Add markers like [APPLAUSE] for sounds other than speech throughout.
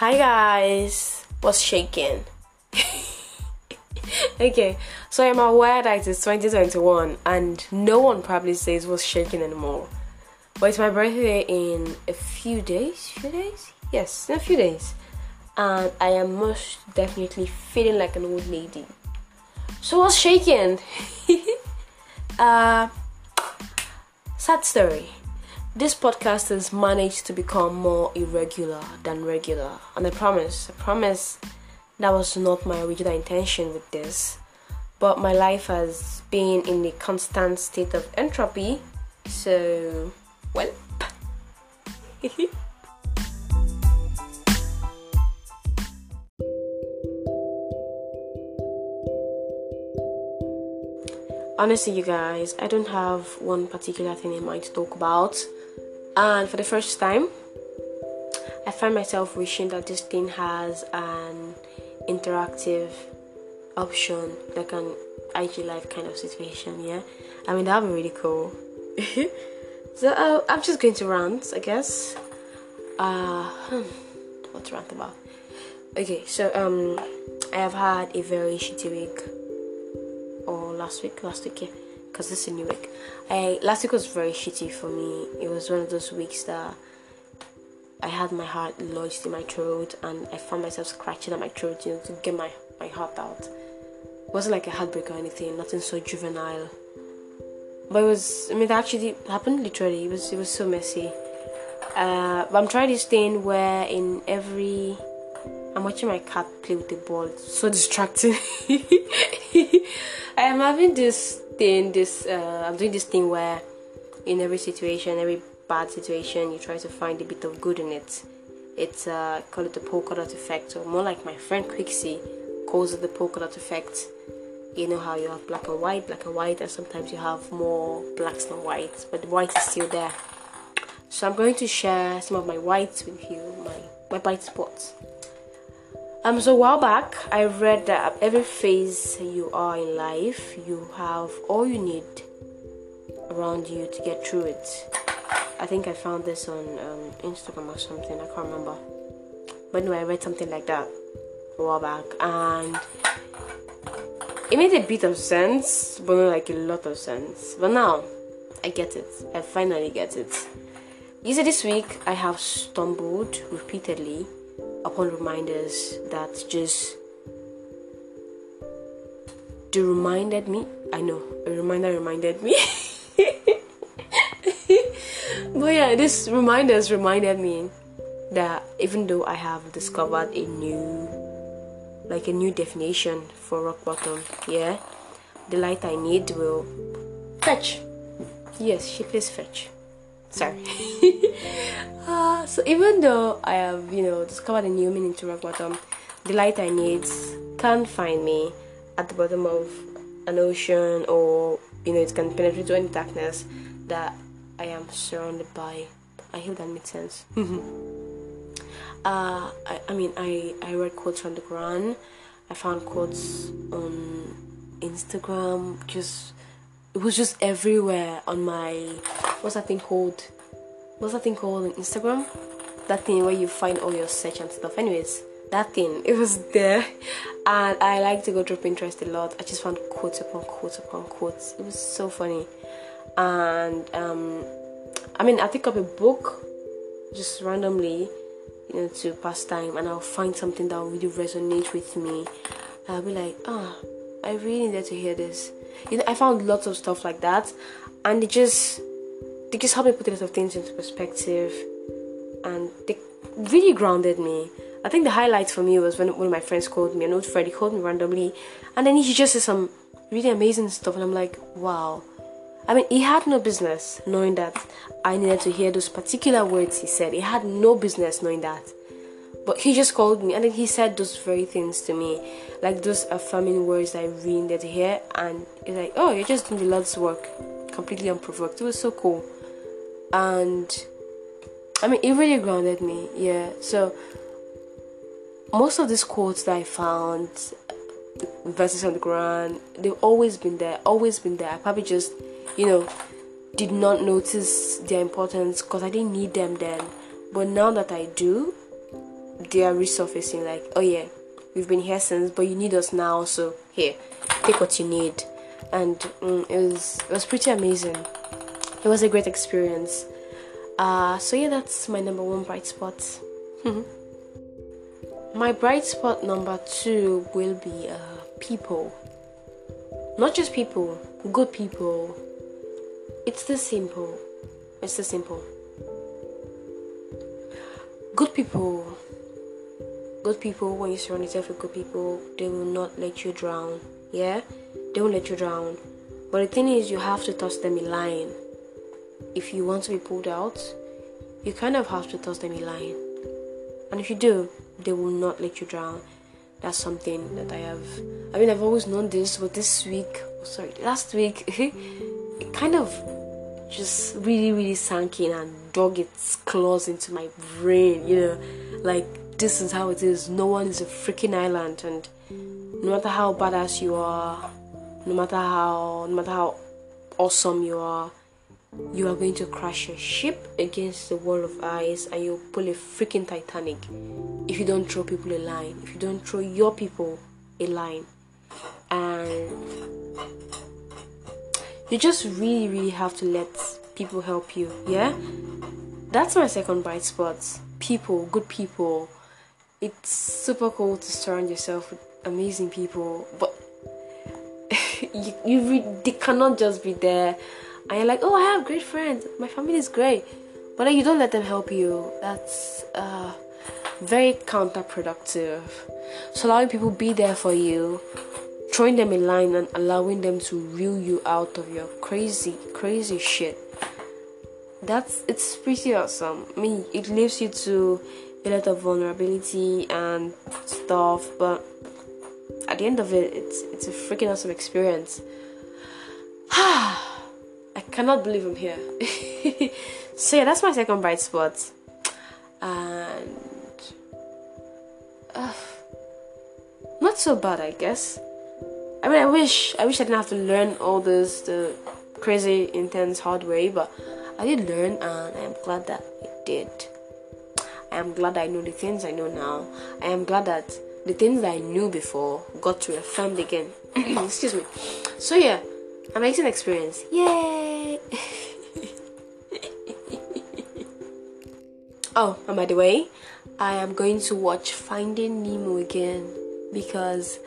Hi guys, what's shaking? [LAUGHS] okay, so I'm aware that it's 2021 and no one probably says what's shaking anymore. But it's my birthday in a few days. Few days? Yes, in a few days. And I am most definitely feeling like an old lady. So what's shaking? [LAUGHS] uh sad story. This podcast has managed to become more irregular than regular. And I promise, I promise that was not my original intention with this. But my life has been in a constant state of entropy. So, well. [LAUGHS] Honestly, you guys, I don't have one particular thing in mind to talk about. And for the first time, I find myself wishing that this thing has an interactive option, like an IG live kind of situation. Yeah, I mean that would be really cool. [LAUGHS] so uh, I'm just going to rant, I guess. Uh, hmm, what to rant about? Okay, so um, I have had a very shitty week or last week, last week, yeah, because this is a new week. I last week was very shitty for me. It was one of those weeks that I had my heart lodged in my throat, and I found myself scratching at my throat, you know, to get my my heart out. It wasn't like a heartbreak or anything, nothing so juvenile. But it was, I mean, it actually happened literally. It was, it was so messy. Uh, but I'm trying this thing where in every I'm watching my cat play with the ball. It's so distracting. [LAUGHS] I am having this This uh, I'm doing this thing where, in every situation, every bad situation, you try to find a bit of good in it. It's uh, it the polka dot effect, or more like my friend Quixie calls it the polka dot effect. You know how you have black and white, black and white, and sometimes you have more blacks than whites, but the white is still there. So I'm going to share some of my whites with you, my my white spots. Um, so a while back, I read that every phase you are in life, you have all you need around you to get through it. I think I found this on um, Instagram or something. I can't remember. But anyway, I read something like that a while back, and it made a bit of sense, but not like a lot of sense. But now, I get it. I finally get it. You see, this week I have stumbled repeatedly upon reminders that just they reminded me. I know a reminder reminded me. [LAUGHS] But yeah this reminders reminded me that even though i have discovered a new like a new definition for rock bottom yeah the light i need will fetch. Yes she plays fetch sorry. [LAUGHS] Uh, so even though i have you know discovered a new meaning to rock bottom the light i need can't find me at the bottom of an ocean or you know it can penetrate to any darkness that i am surrounded by. I hope that makes sense. [LAUGHS] Uh, I, I mean i i read quotes from the quran. I found quotes on instagram just it was just everywhere on my what's that thing called? What's that thing called on instagram? That thing where you find all your search and stuff. Anyways that thing it was there. And i like to go through pinterest a lot. I just found quotes upon quotes upon quotes. It was so funny. And um i mean i pick up a book just randomly you know to pass time and i'll find something that will really resonate with me. I'll be like ah oh, i really needed to hear this you know, I found lots of stuff like that, and it just they just helped me put a lot of things into perspective, and they really grounded me. I think the highlight for me was when one of my friends called me, an old friend, he called me randomly, and then he just said some really amazing stuff, and I'm like, wow. I mean, he had no business knowing that I needed to hear those particular words he said. He had no business knowing that. But he just called me and then he said those very things to me, like those affirming words I really needed to hear. And it's like, oh, you're just doing the Lord's work completely unprovoked. It was so cool. And I mean, it really grounded me, yeah. So, most of these quotes that I found, verses on the Quran, they've always been there, always been there. I probably just, you know, did not notice their importance because I didn't need them then. But now that I do, they are resurfacing like oh yeah we've been here since but you need us now so here take what you need. And mm, it was it was pretty amazing. It was a great experience. Uh, so yeah that's my number one bright spot. [LAUGHS] My bright spot number two will be uh, people. Not just people good people. It's the simple. It's the simple. Good people good people when you surround yourself with good people they will not let you drown. Yeah? They won't let you drown. But the thing is you have to toss them in line. If you want to be pulled out you kind of have to toss them in line. And if you do they will not let you drown. That's something that i have i mean i've always known this but this week oh, sorry last week [LAUGHS] it kind of just really really sank in and dug its claws into my brain you know? Like this is how it is. No one is a freaking island, and no matter how badass you are, no matter how, no matter how awesome you are, you are going to crash your ship against the wall of ice, and you'll pull a freaking Titanic if you don't throw people a line. If you don't throw your people a line, and you just really, really have to let people help you. Yeah, that's my second bright spot. People, good people it's super cool to surround yourself with amazing people, but [LAUGHS] you, you re- they cannot just be there and you're like, oh, I have great friends, my family is great, but like, you don't let them help you. That's uh, very counterproductive. So allowing people be there for you, throwing them in line and allowing them to reel you out of your crazy, crazy shit. That's it's pretty awesome. I mean, it leaves you to a lot of vulnerability and stuff, but at the end of it, it's it's a freaking awesome experience. [SIGHS] I cannot believe I'm here. [LAUGHS] so yeah, that's my second bright spot, and uh, not so bad, I guess. I mean, I wish I wish I didn't have to learn all this the crazy, intense, hard way, but I did learn, and I'm glad that I did. I am glad I know the things I know now. I am glad that the things that I knew before got reaffirmed again. [COUGHS] Excuse me. So yeah, amazing experience. Yay! [LAUGHS] oh, and by the way, I am going to watch Finding Nemo again because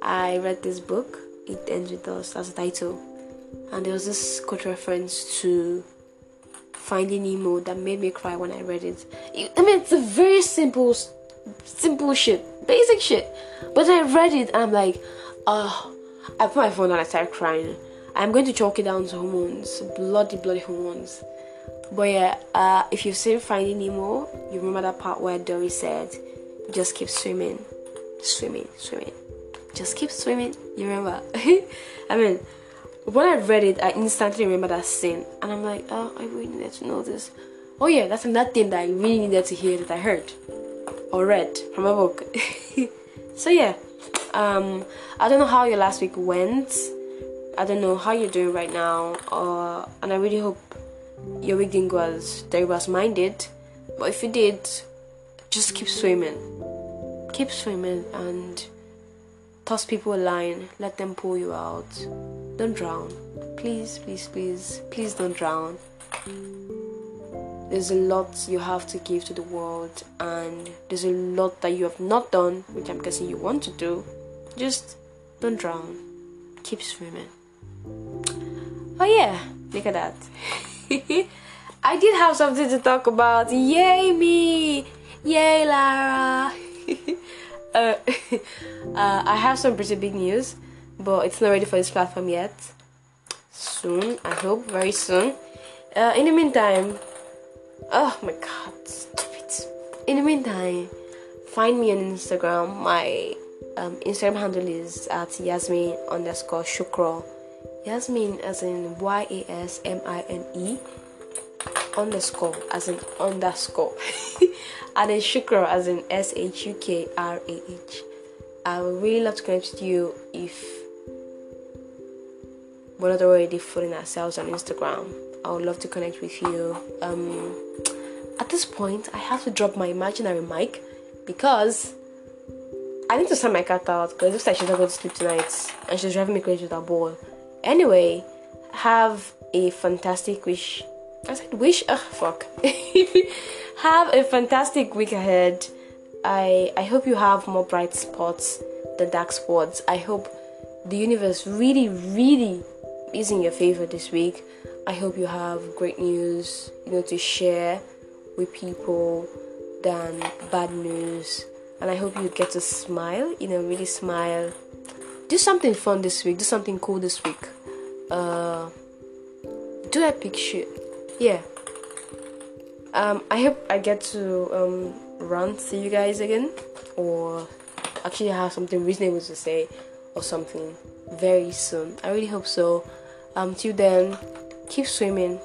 I read this book. It ends with us as a title, and there was this quote reference to Finding Nemo that made me cry when I read it. I mean, it's a very simple, simple shit, basic shit. But I read it and I'm like, oh, I put my phone down and I started crying. I'm going to chalk it down to hormones, bloody, bloody hormones. But yeah, uh, if you've seen Finding Nemo, you remember that part where Dory said, just keep swimming, swimming, swimming. Just keep swimming. You remember? [LAUGHS] I mean, when I read it, I instantly remember that scene, and I'm like, oh, I really needed to know this. Oh yeah, that's another thing that I really needed to hear that I heard or read from a book. [LAUGHS] so yeah, um, I don't know how your last week went. I don't know how you're doing right now, uh, and I really hope your week didn't go as terrible as mine did. But if it did, just keep swimming, keep swimming, and toss people a line. Let them pull you out don't drown. Please, please, please, please don't drown. There's a lot you have to give to the world, and there's a lot that you have not done, which I'm guessing you want to do. Just don't drown. Keep swimming. Oh, yeah, look at that. [LAUGHS] I did have something to talk about. Yay, me! Yay, Lara! [LAUGHS] uh, [LAUGHS] uh, I have some pretty big news but it's not ready for this platform yet. Soon, I hope, very soon. Uh, in the meantime, oh my god, stop it. In the meantime, find me on Instagram. My um, Instagram handle is at Yasmine underscore Shukrah. Yasmine as in Y A S M I N E underscore as in underscore [LAUGHS] and then Shukrah as in S H U K R A H. I would really love to connect with you if we're not already fooling ourselves on Instagram. I would love to connect with you. Um, at this point, I have to drop my imaginary mic because I need to send my cat out because it looks like she's not going to sleep tonight and she's driving me crazy with that ball. Anyway, have a fantastic wish. I said wish. Ugh, fuck. [LAUGHS] have a fantastic week ahead. I I hope you have more bright spots than dark spots. I hope the universe really, really is in your favor this week. I hope you have great news, you know, to share with people than bad news. And I hope you get to smile, you know, really smile. Do something fun this week. Do something cool this week. Uh, do a picture. Yeah. Um, I hope I get to um, run to you guys again, or actually have something reasonable to say, or something very soon. I really hope so. Um, then, keep swimming.